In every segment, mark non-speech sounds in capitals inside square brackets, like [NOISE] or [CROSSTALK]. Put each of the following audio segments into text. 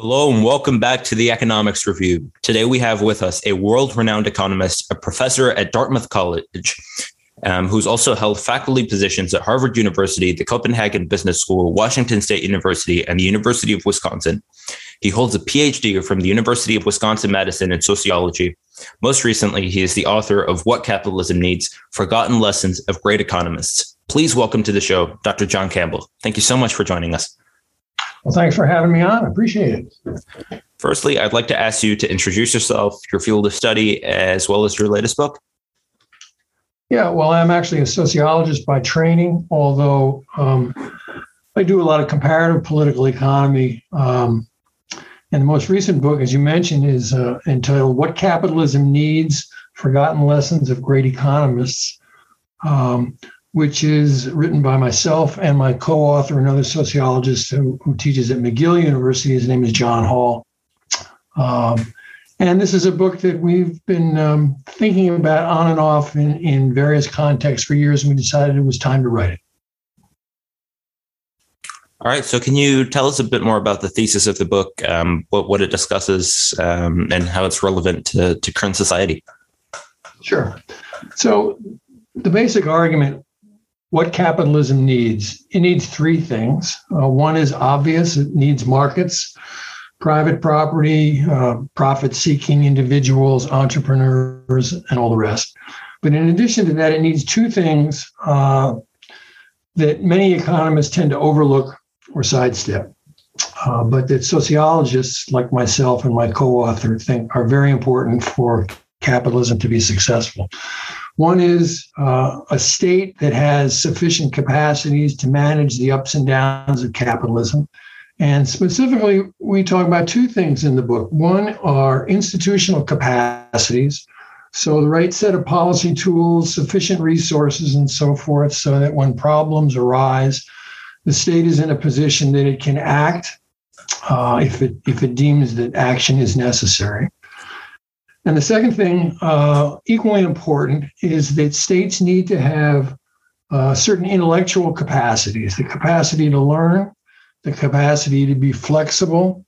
Hello and welcome back to the Economics Review. Today we have with us a world renowned economist, a professor at Dartmouth College, um, who's also held faculty positions at Harvard University, the Copenhagen Business School, Washington State University, and the University of Wisconsin. He holds a PhD from the University of Wisconsin Madison in sociology. Most recently, he is the author of What Capitalism Needs Forgotten Lessons of Great Economists. Please welcome to the show, Dr. John Campbell. Thank you so much for joining us. Well, thanks for having me on. I appreciate it. Firstly, I'd like to ask you to introduce yourself, your field of study, as well as your latest book. Yeah, well, I'm actually a sociologist by training, although um, I do a lot of comparative political economy. Um, and the most recent book, as you mentioned, is uh, entitled What Capitalism Needs Forgotten Lessons of Great Economists. Um, which is written by myself and my co-author, another sociologist who, who teaches at McGill University. His name is John Hall. Um, and this is a book that we've been um, thinking about on and off in, in various contexts for years, and we decided it was time to write it. All right. So, can you tell us a bit more about the thesis of the book, um, what, what it discusses, um, and how it's relevant to, to current society? Sure. So, the basic argument what capitalism needs. It needs three things. Uh, one is obvious, it needs markets, private property, uh, profit seeking individuals, entrepreneurs, and all the rest. But in addition to that, it needs two things uh, that many economists tend to overlook or sidestep. Uh, but that sociologists like myself and my co author think are very important for capitalism to be successful. One is uh, a state that has sufficient capacities to manage the ups and downs of capitalism. And specifically, we talk about two things in the book. One are institutional capacities. So, the right set of policy tools, sufficient resources, and so forth, so that when problems arise, the state is in a position that it can act uh, if, it, if it deems that action is necessary. And the second thing, uh, equally important, is that states need to have uh, certain intellectual capacities the capacity to learn, the capacity to be flexible,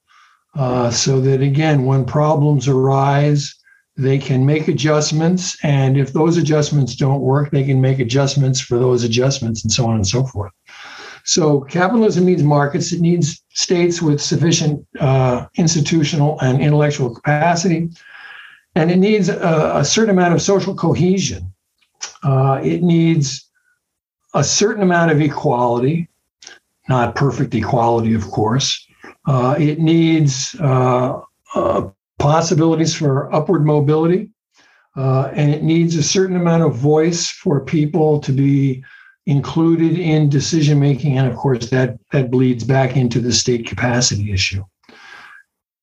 uh, so that again, when problems arise, they can make adjustments. And if those adjustments don't work, they can make adjustments for those adjustments and so on and so forth. So capitalism needs markets. It needs states with sufficient uh, institutional and intellectual capacity and it needs a, a certain amount of social cohesion. Uh, it needs a certain amount of equality, not perfect equality, of course. Uh, it needs uh, uh possibilities for upward mobility, uh, and it needs a certain amount of voice for people to be included in decision making, and of course that that bleeds back into the state capacity issue.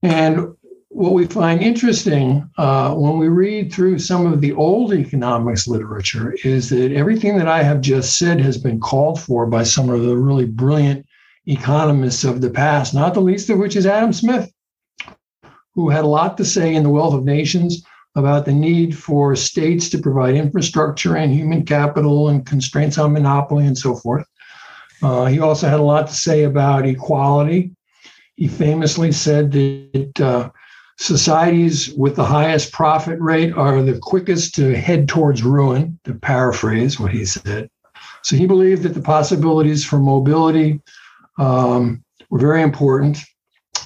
And what we find interesting uh, when we read through some of the old economics literature is that everything that I have just said has been called for by some of the really brilliant economists of the past, not the least of which is Adam Smith, who had a lot to say in The Wealth of Nations about the need for states to provide infrastructure and human capital and constraints on monopoly and so forth. Uh, he also had a lot to say about equality. He famously said that uh, Societies with the highest profit rate are the quickest to head towards ruin, to paraphrase what he said. So he believed that the possibilities for mobility um, were very important,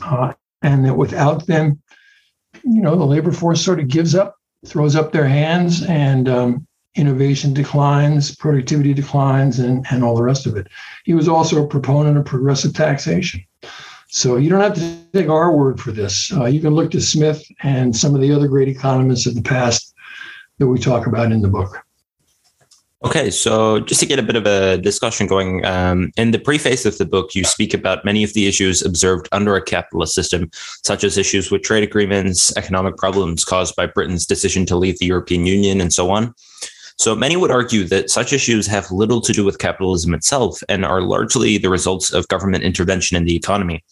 uh, and that without them, you know, the labor force sort of gives up, throws up their hands, and um, innovation declines, productivity declines, and, and all the rest of it. He was also a proponent of progressive taxation. So you don't have to take our word for this. Uh, you can look to Smith and some of the other great economists of the past that we talk about in the book. Okay, so just to get a bit of a discussion going, um, in the preface of the book, you speak about many of the issues observed under a capitalist system, such as issues with trade agreements, economic problems caused by Britain's decision to leave the European Union, and so on. So many would argue that such issues have little to do with capitalism itself and are largely the results of government intervention in the economy.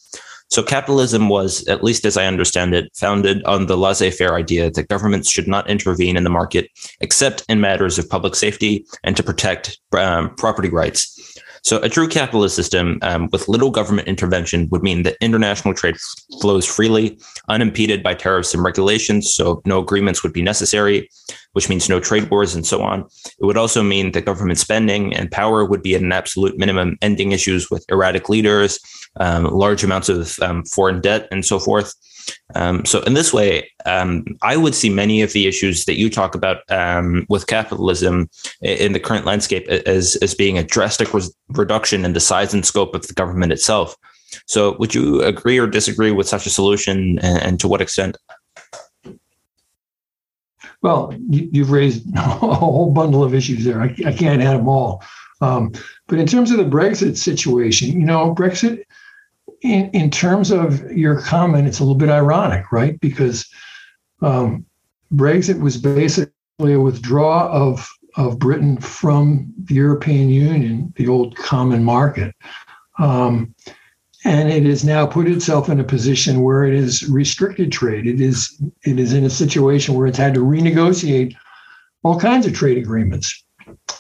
So capitalism was, at least as I understand it, founded on the laissez-faire idea that governments should not intervene in the market except in matters of public safety and to protect um, property rights. So, a true capitalist system um, with little government intervention would mean that international trade flows freely, unimpeded by tariffs and regulations. So, no agreements would be necessary, which means no trade wars and so on. It would also mean that government spending and power would be at an absolute minimum, ending issues with erratic leaders, um, large amounts of um, foreign debt, and so forth. Um, so in this way, um, I would see many of the issues that you talk about um, with capitalism in the current landscape as as being a drastic re- reduction in the size and scope of the government itself. So would you agree or disagree with such a solution, and, and to what extent? Well, you, have raised [LAUGHS] a whole bundle of issues there. I, I can't add them all. Um, but in terms of the Brexit situation, you know, Brexit in, in terms of your comment, it's a little bit ironic, right? Because um, Brexit was basically a withdrawal of, of Britain from the European Union, the old common market. Um, and it has now put itself in a position where it is restricted trade. It is it is in a situation where it's had to renegotiate all kinds of trade agreements.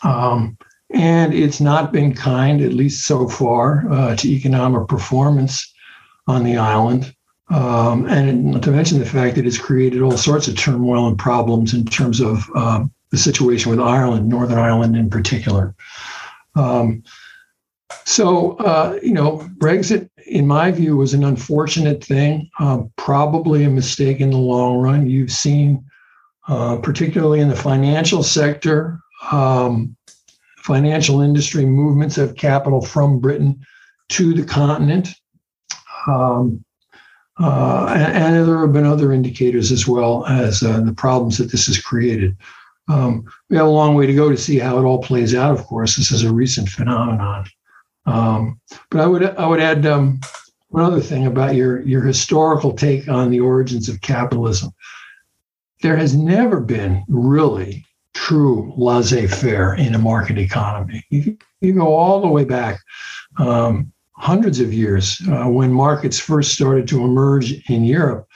Um, and it's not been kind, at least so far, uh, to economic performance on the island. Um, and not to mention the fact that it's created all sorts of turmoil and problems in terms of uh, the situation with Ireland, Northern Ireland in particular. Um, so, uh, you know, Brexit, in my view, was an unfortunate thing, um, probably a mistake in the long run. You've seen, uh, particularly in the financial sector, um, financial industry movements of capital from Britain to the continent. Um, uh, and, and, there have been other indicators as well as uh, the problems that this has created. Um, we have a long way to go to see how it all plays out. Of course, this is a recent phenomenon. Um, but I would I would add um, one other thing about your your historical take on the origins of capitalism. There has never been really true laissez faire in a market economy. You, you go all the way back um, hundreds of years uh, when markets first started to emerge in Europe.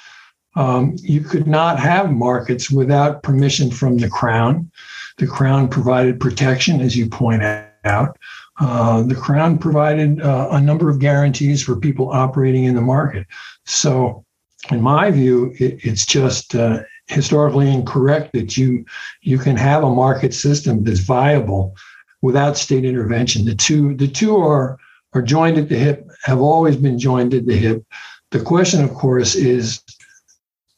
Um, you could not have markets without permission from the crown. The crown provided protection, as you point out. Uh, the crown provided uh, a number of guarantees for people operating in the market. So, in my view, it, it's just uh, historically incorrect that you you can have a market system that's viable without state intervention. The two the two are are joined at the hip, have always been joined at the hip. The question, of course, is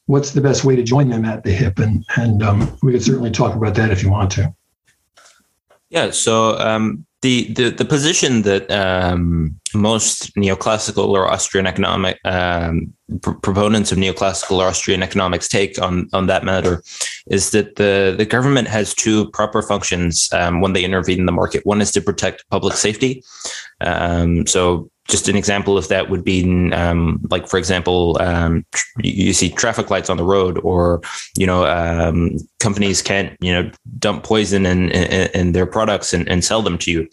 what's the best way to join them at the hip, and and um, we could certainly talk about that if you want to. Yeah. So um, the, the the position that um, most neoclassical or Austrian economic um, pr- proponents of neoclassical or Austrian economics take on on that matter is that the the government has two proper functions um, when they intervene in the market. One is to protect public safety. Um, so just an example of that would be um, like for example um, tr- you see traffic lights on the road or you know um, companies can't you know dump poison in, in, in their products and, and, sell them to you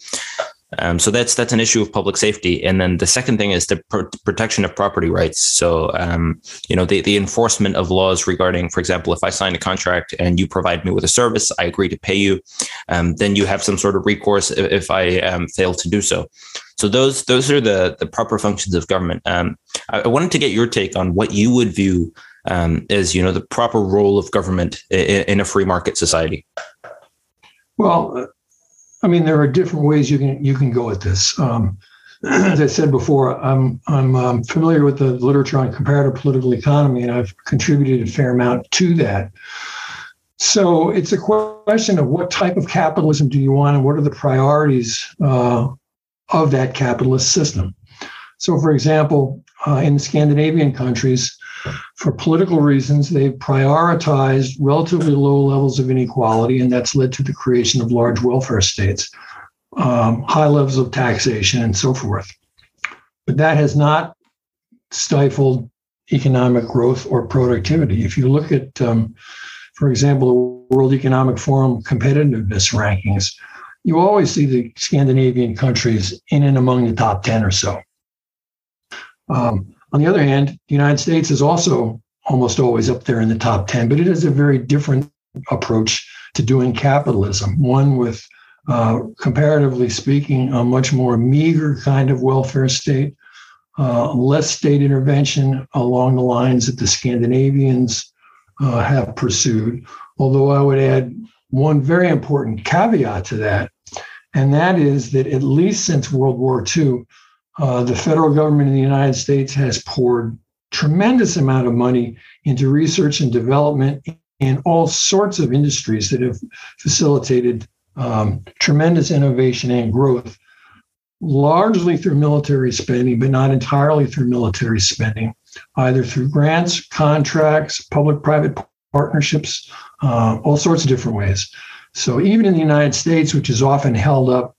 um, so that's that's an issue of public safety, and then the second thing is the pr- protection of property rights. So um, you know the the enforcement of laws regarding, for example, if I sign a contract and you provide me with a service, I agree to pay you, um, then you have some sort of recourse if, if I um, fail to do so. So those those are the the proper functions of government. Um, I, I wanted to get your take on what you would view um, as you know the proper role of government in, in a free market society. Well, I mean, there are different ways you can you can go at this. Um, [CLEARS THROAT] as I said before, I'm I'm um, familiar with the literature on comparative political economy, and I've contributed a fair amount to that. So it's a question of what type of capitalism do you want, and what are the priorities uh, of that capitalist system. So, for example, uh, in the Scandinavian countries, for political reasons, they've prioritized relatively low levels of inequality, and that's led to the creation of large welfare states, um, high levels of taxation, and so forth. But that has not stifled economic growth or productivity. If you look at, um, for example, the World Economic Forum competitiveness rankings, you always see the Scandinavian countries in and among the top 10 or so. Um, on the other hand, the United States is also almost always up there in the top 10, but it is a very different approach to doing capitalism, one with uh, comparatively speaking, a much more meager kind of welfare state, uh, less state intervention along the lines that the Scandinavians uh, have pursued. Although I would add one very important caveat to that, and that is that at least since World War II, uh, the federal government in the United States has poured tremendous amount of money into research and development in all sorts of industries that have facilitated um, tremendous innovation and growth, largely through military spending, but not entirely through military spending, either through grants, contracts, public private partnerships, uh, all sorts of different ways. So even in the United States, which is often held up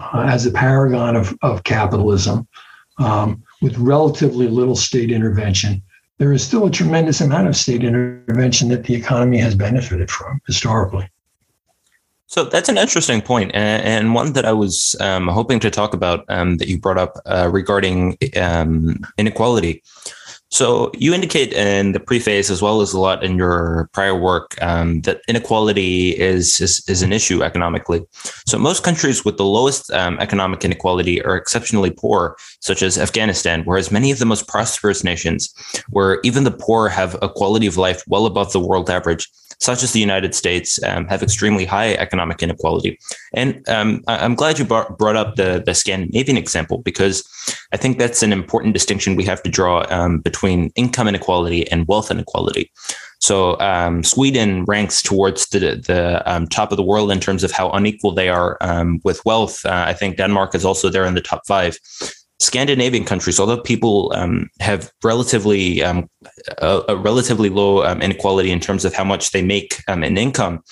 uh, as a paragon of, of capitalism, um, with relatively little state intervention, there is still a tremendous amount of state intervention that the economy has benefited from historically. So that's an interesting point, and one that I was um, hoping to talk about um, that you brought up uh, regarding um, inequality. So you indicate in the preface, as well as a lot in your prior work, um, that inequality is, is, is an issue economically. So most countries with the lowest um, economic inequality are exceptionally poor, such as Afghanistan, whereas many of the most prosperous nations, where even the poor have a quality of life well above the world average, such as the United States, um, have extremely high economic inequality. And um, I'm glad you brought, brought up the, the Scandinavian example because I think that's an important distinction we have to draw um, between income inequality and wealth inequality. So um, Sweden ranks towards the the um, top of the world in terms of how unequal they are um, with wealth. Uh, I think Denmark is also there in the top five. Scandinavian countries, although people um, have relatively um, a, a, relatively low um, inequality in terms of how much they make in income,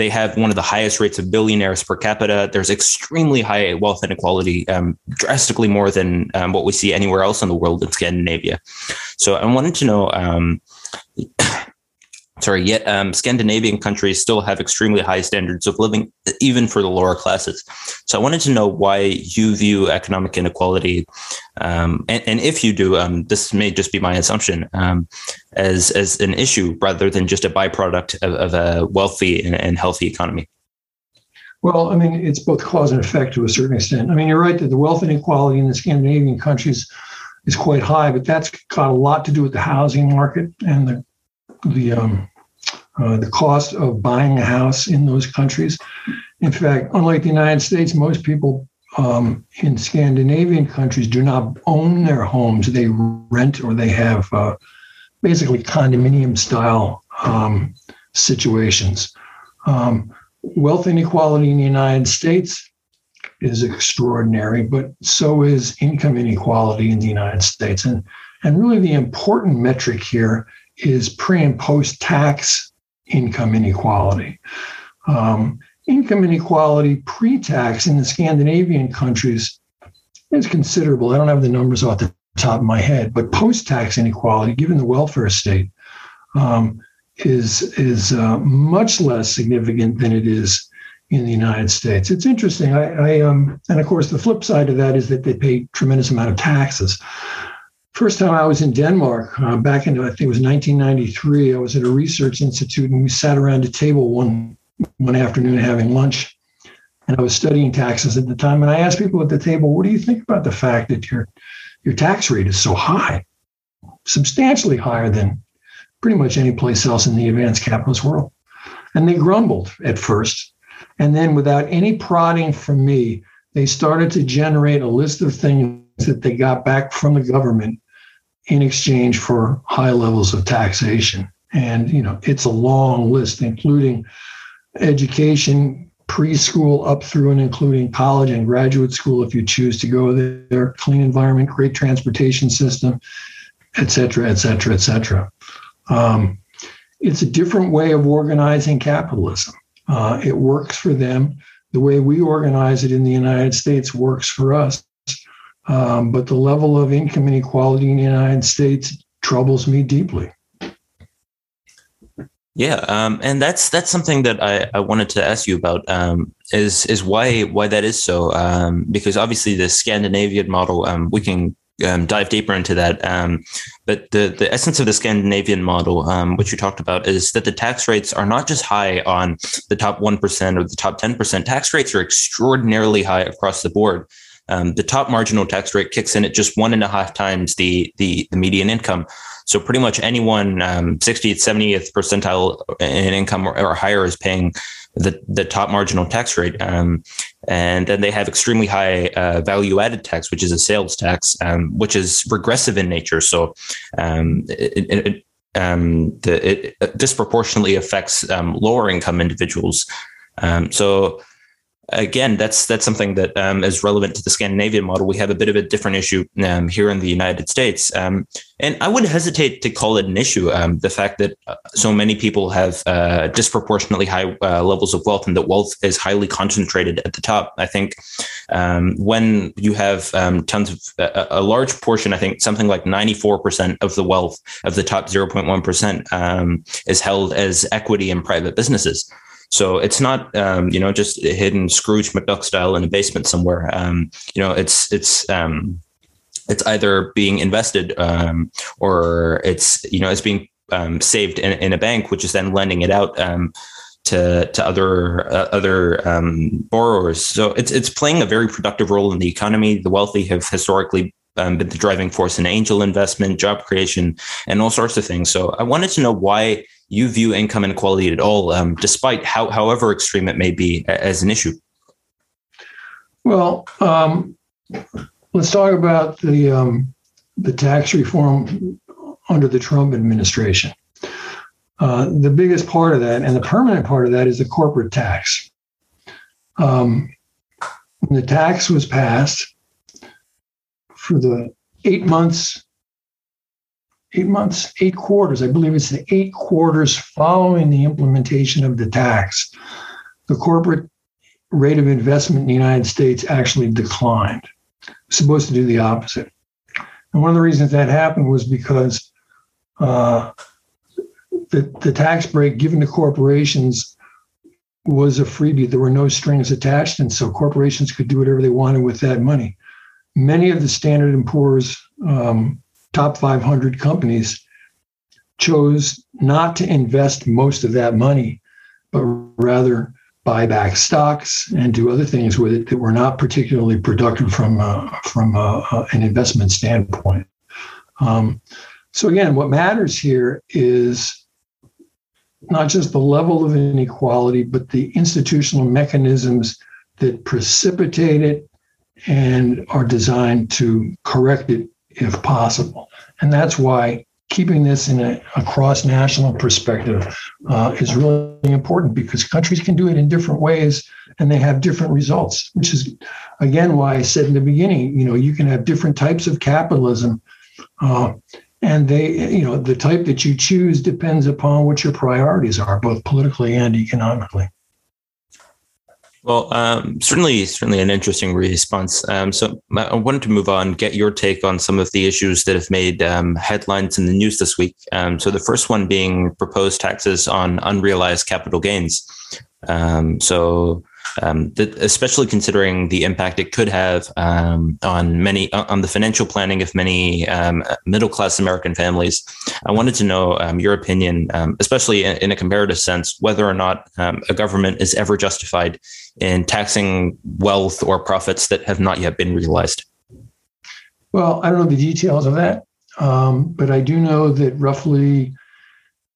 they have one of the highest rates of billionaires per capita. There's extremely high wealth inequality, um, drastically more than um, what we see anywhere else in the world in Scandinavia. So I wanted to know sorry, yet um, Scandinavian countries still have extremely high standards of living, even for the lower classes. So I wanted to know why you view economic inequality, um, and, and, if you do, um, this may just be my assumption, um, as as an issue rather than just a byproduct of, of a wealthy and, and healthy economy. Well, I mean, it's both cause and effect to a certain extent. I mean, you're right that the wealth inequality in the Scandinavian countries is quite high, but that's got a lot to do with the housing market and the the um, uh, the cost of buying a house in those countries. In fact, unlike the United States, most people um, in Scandinavian countries do not own their homes; they rent or they have uh, basically condominium style um, situations. Um, wealth inequality in the United States is extraordinary, but so is income inequality in the United States. And, and really, the important metric here is pre and post tax income inequality. Um, income inequality pre tax in the Scandinavian countries is considerable. I don't have the numbers off the top of my head, but post tax inequality, given the welfare state, um, is, is uh, much less significant than it is in the United States. It's interesting. I, I um, and of course, the flip side of that is that they pay tremendous amount of taxes. First time I was in Denmark, uh, back in I think it was 1993, I was at a research institute and we sat around a table one one afternoon having lunch, and I was studying taxes at the time. And I asked people at the table, "What do you think about the fact that your your tax rate is so high, substantially higher than pretty much any place else in the advanced capitalist world?" And they grumbled at first, and then without any prodding from me, they started to generate a list of things that they got back from the government in exchange for high levels of taxation. And, you know, it's a long list, including education, preschool up through and including college and graduate school if you choose to go there, clean environment, great transportation system, et cetera, et cetera, et cetera. Um, it's a different way of organizing capitalism. Uh, it works for them. The way we organize it in the United States works for us. Um, but the level of income inequality in the United States troubles me deeply. Yeah, um, and that's that's something that I, I wanted to ask you about. Um, is is why why that is so? Um, because obviously the Scandinavian model, um, we can um, dive deeper into that. Um, but the the essence of the Scandinavian model, which you talked about, is that the tax rates are not just high on the top one percent or the top ten percent. Tax rates are extraordinarily high across the board. Um, the top marginal tax rate kicks in at just one and a half times the the, the median income. So pretty much anyone um, 60th, 70th percentile in income or, or, higher is paying the, the top marginal tax rate. Um, and then they have extremely high uh, value added tax, which is a sales tax, um, which is regressive in nature. So um, it, it, um, the, it disproportionately affects um, lower income individuals. Um, so again, that's that's something that um, is relevant to the Scandinavian model. We have a bit of a different issue um, here in the United States, um, and I would hesitate to call it an issue. Um, the fact that uh, so many people have uh, disproportionately high uh, levels of wealth, and that wealth is highly concentrated at the top. I think um, when you have um, tons of a, a, large portion, I think something like ninety four percent of the wealth of the top zero point one percent is held as equity in private businesses. So it's not, um, you know, just hidden Scrooge McDuck style in a basement somewhere. Um, you know, it's it's um, it's either being invested um, or it's you know it's being um, saved in, in, a bank, which is then lending it out um, to to other uh, other um, borrowers. So it's it's playing a very productive role in the economy. The wealthy have historically um, been the driving force in angel investment, job creation, and all sorts of things. So I wanted to know why you view income inequality at all, um, despite how, however extreme it may be, as an issue? Well, um, let's talk about the um, the tax reform under the Trump administration. Uh, the biggest part of that, and the permanent part of that, is the corporate tax. Um, the tax was passed for the eight months eight months, eight quarters. I believe it's the eight quarters following the implementation of the tax. The corporate rate of investment in the United States actually declined. supposed to do the opposite. And one of the reasons that happened was because uh, the, the tax break given to corporations was a freebie. There were no strings attached, and so corporations could do whatever they wanted with that money. Many of the Standard & Poor's um, top 500 companies chose not to invest most of that money, but rather buy back stocks and do other things with it that were not particularly productive from uh, from uh, uh, an investment standpoint. Um, so again, what matters here is not just the level of inequality, but the institutional mechanisms that precipitate it and are designed to correct it if possible. And that's why keeping this in a, a cross national perspective uh, is really important because countries can do it in different ways and they have different results, which is, again, why I said in the beginning, you know, you can have different types of capitalism. Uh, and they, you know, the type that you choose depends upon what your priorities are, both politically and economically. Well, um, certainly, certainly an interesting response. Um, so I wanted to move on, get your take on some of the issues that have made um, headlines in the news this week. Um, so the first one being proposed taxes on unrealized capital gains. Um, so um, especially considering the impact it could have um, on many on the financial planning of many um, middle class American families. I wanted to know um, your opinion, um, especially in, in, a comparative sense, whether or not um, a government is ever justified in taxing wealth or profits that have not yet been realized. Well, I don't know the details of that, but I do know that roughly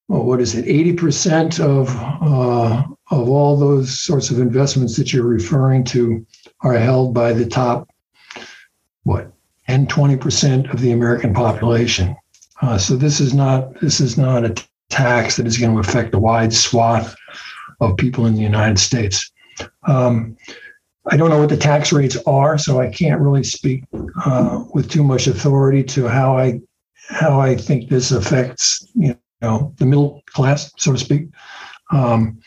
well, what is it, 80% of, uh, of all those sorts of investments that you're referring to are held by the top, what, 10, 20% of the American population. Uh, so this is not this is not a tax that is going to affect a wide swath of people in the United States. Um, I don't know what the tax rates are, so I can't really speak uh, with too much authority to how I how I think this affects you know, the middle class, so to speak. Um,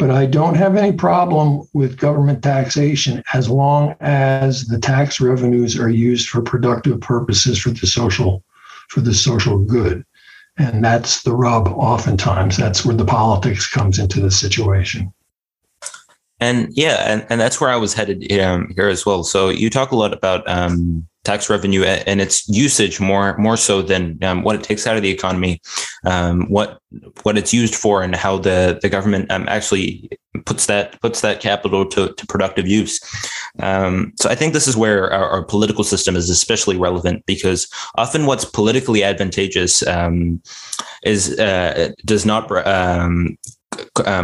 but I don't have any problem with government taxation as long as the tax revenues are used for productive purposes for the social for the social good. And that's the rub oftentimes. That's where the politics comes into the situation. And yeah, and, and that's where I was headed um, here as well. So you talk a lot about um, tax revenue and its usage more more so than um, what it takes out of the economy, um, what what it's used for, and how the the government um, actually puts that puts that capital to, to productive use. Um, so I think this is where our, our, political system is especially relevant because often what's politically advantageous um, is uh, does not um,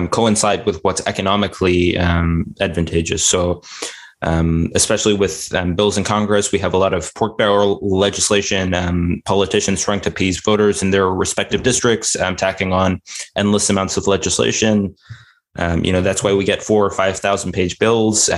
coincide with what's economically advantageous. So, um, especially with um, bills in Congress, we have a lot of pork barrel legislation, um, politicians trying to appease voters in their respective districts, um, tacking on endless amounts of legislation. you know, that's why we get four or 5,000 page bills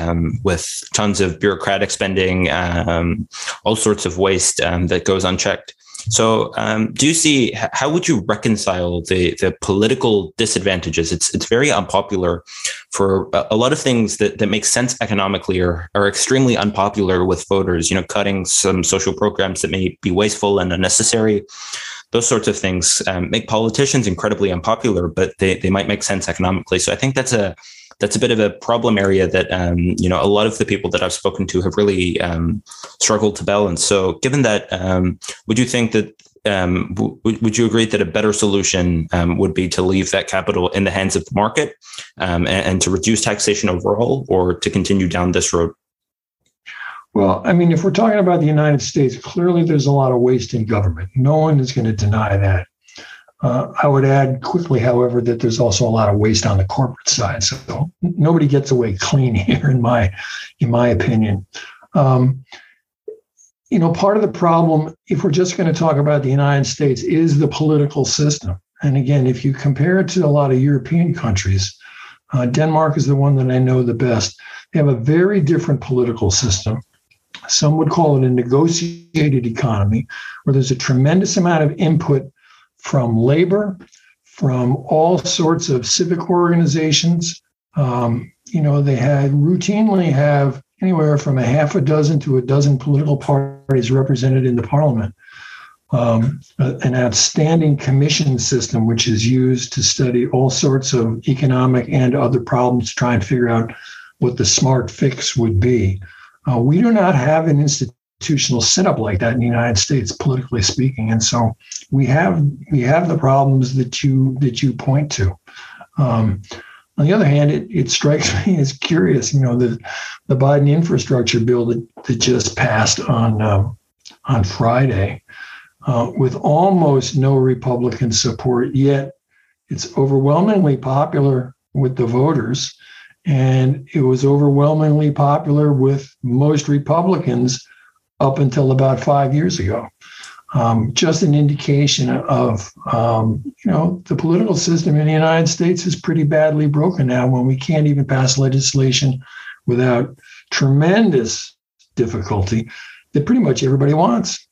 with tons of bureaucratic spending, all sorts of waste that goes unchecked. So, um, do you see how would you reconcile the the political disadvantages? It's it's very unpopular for a, lot of things that, that make sense economically are are extremely unpopular with voters. You know, cutting some social programs that may be wasteful and unnecessary. Those sorts of things um, make politicians incredibly unpopular, but they, they might make sense economically. So I think that's a that's a bit of a problem area that um, you know a lot of the people that I've spoken to have really um, struggled to balance. So, given that, um, would you think that um, w- would you agree that a better solution um, would be to leave that capital in the hands of the market um, and, and, to reduce taxation overall, or to continue down this road? Well, I mean, if we're talking about the United States, clearly there's a lot of waste in government. No one is going to deny that. Uh, I would add quickly, however, that there's also a lot of waste on the corporate side. So nobody gets away clean [LAUGHS] here, in my in my opinion. Um, you know, part of the problem, if we're just going to talk about the United States, is the political system. And again, if you compare it to a lot of European countries, uh, Denmark is the one that I know the best. They have a very different political system. Some would call it a negotiated economy, where there's a tremendous amount of input from labor, from all sorts of civic organizations. Um, you know, they had routinely have anywhere from a half a dozen to a dozen political parties represented in the parliament. Um, an outstanding commission system, which is used to study all sorts of economic and other problems to try and figure out what the smart fix would be. Uh, we do not have an institution institutional setup like that in the United States, politically speaking. And so we have we have the problems that you that you point to. Um, on the other hand, it, it strikes [LAUGHS] me as curious, you know, the the Biden infrastructure bill that, that just passed on um, on Friday, uh, with almost no Republican support, yet it's overwhelmingly popular with the voters, and it was overwhelmingly popular with most Republicans up until about five years ago. Um, just an indication of, um, you know, the political system in the United States is pretty badly broken now when we can't even pass legislation without tremendous difficulty that pretty much everybody wants.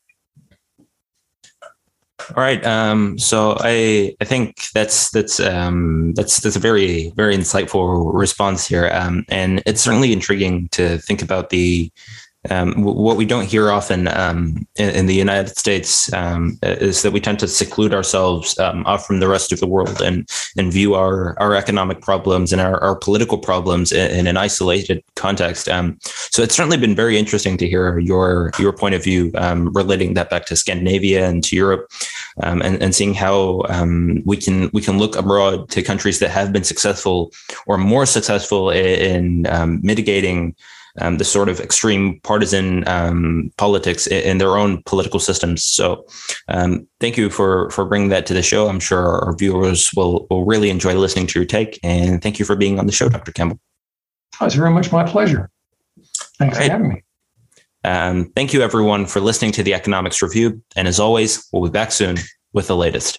All right. Um, so I I think that's that's um, that's that's a very very insightful response here, um, and it's certainly intriguing to think about the um, what we don't hear often um, in, in, the United States um, is that we tend to seclude ourselves um, off from the rest of the world and and view our our economic problems and our, our political problems in, in an isolated context. Um, so it's certainly been very interesting to hear your your point of view um, relating that back to Scandinavia and to Europe, and, and seeing how we can we can look abroad to countries that have been successful or more successful in, in mitigating um, the sort of extreme partisan um, politics in, in, their own political systems. So, um, thank you for for bringing that to the show. I'm sure our viewers will will really enjoy listening to your take. And thank you for being on the show, Dr. Campbell. Oh, it's very much my pleasure. Thanks right. for having me. Um, thank you, everyone, for listening to the Economics Review. And as always, we'll be back soon with the latest.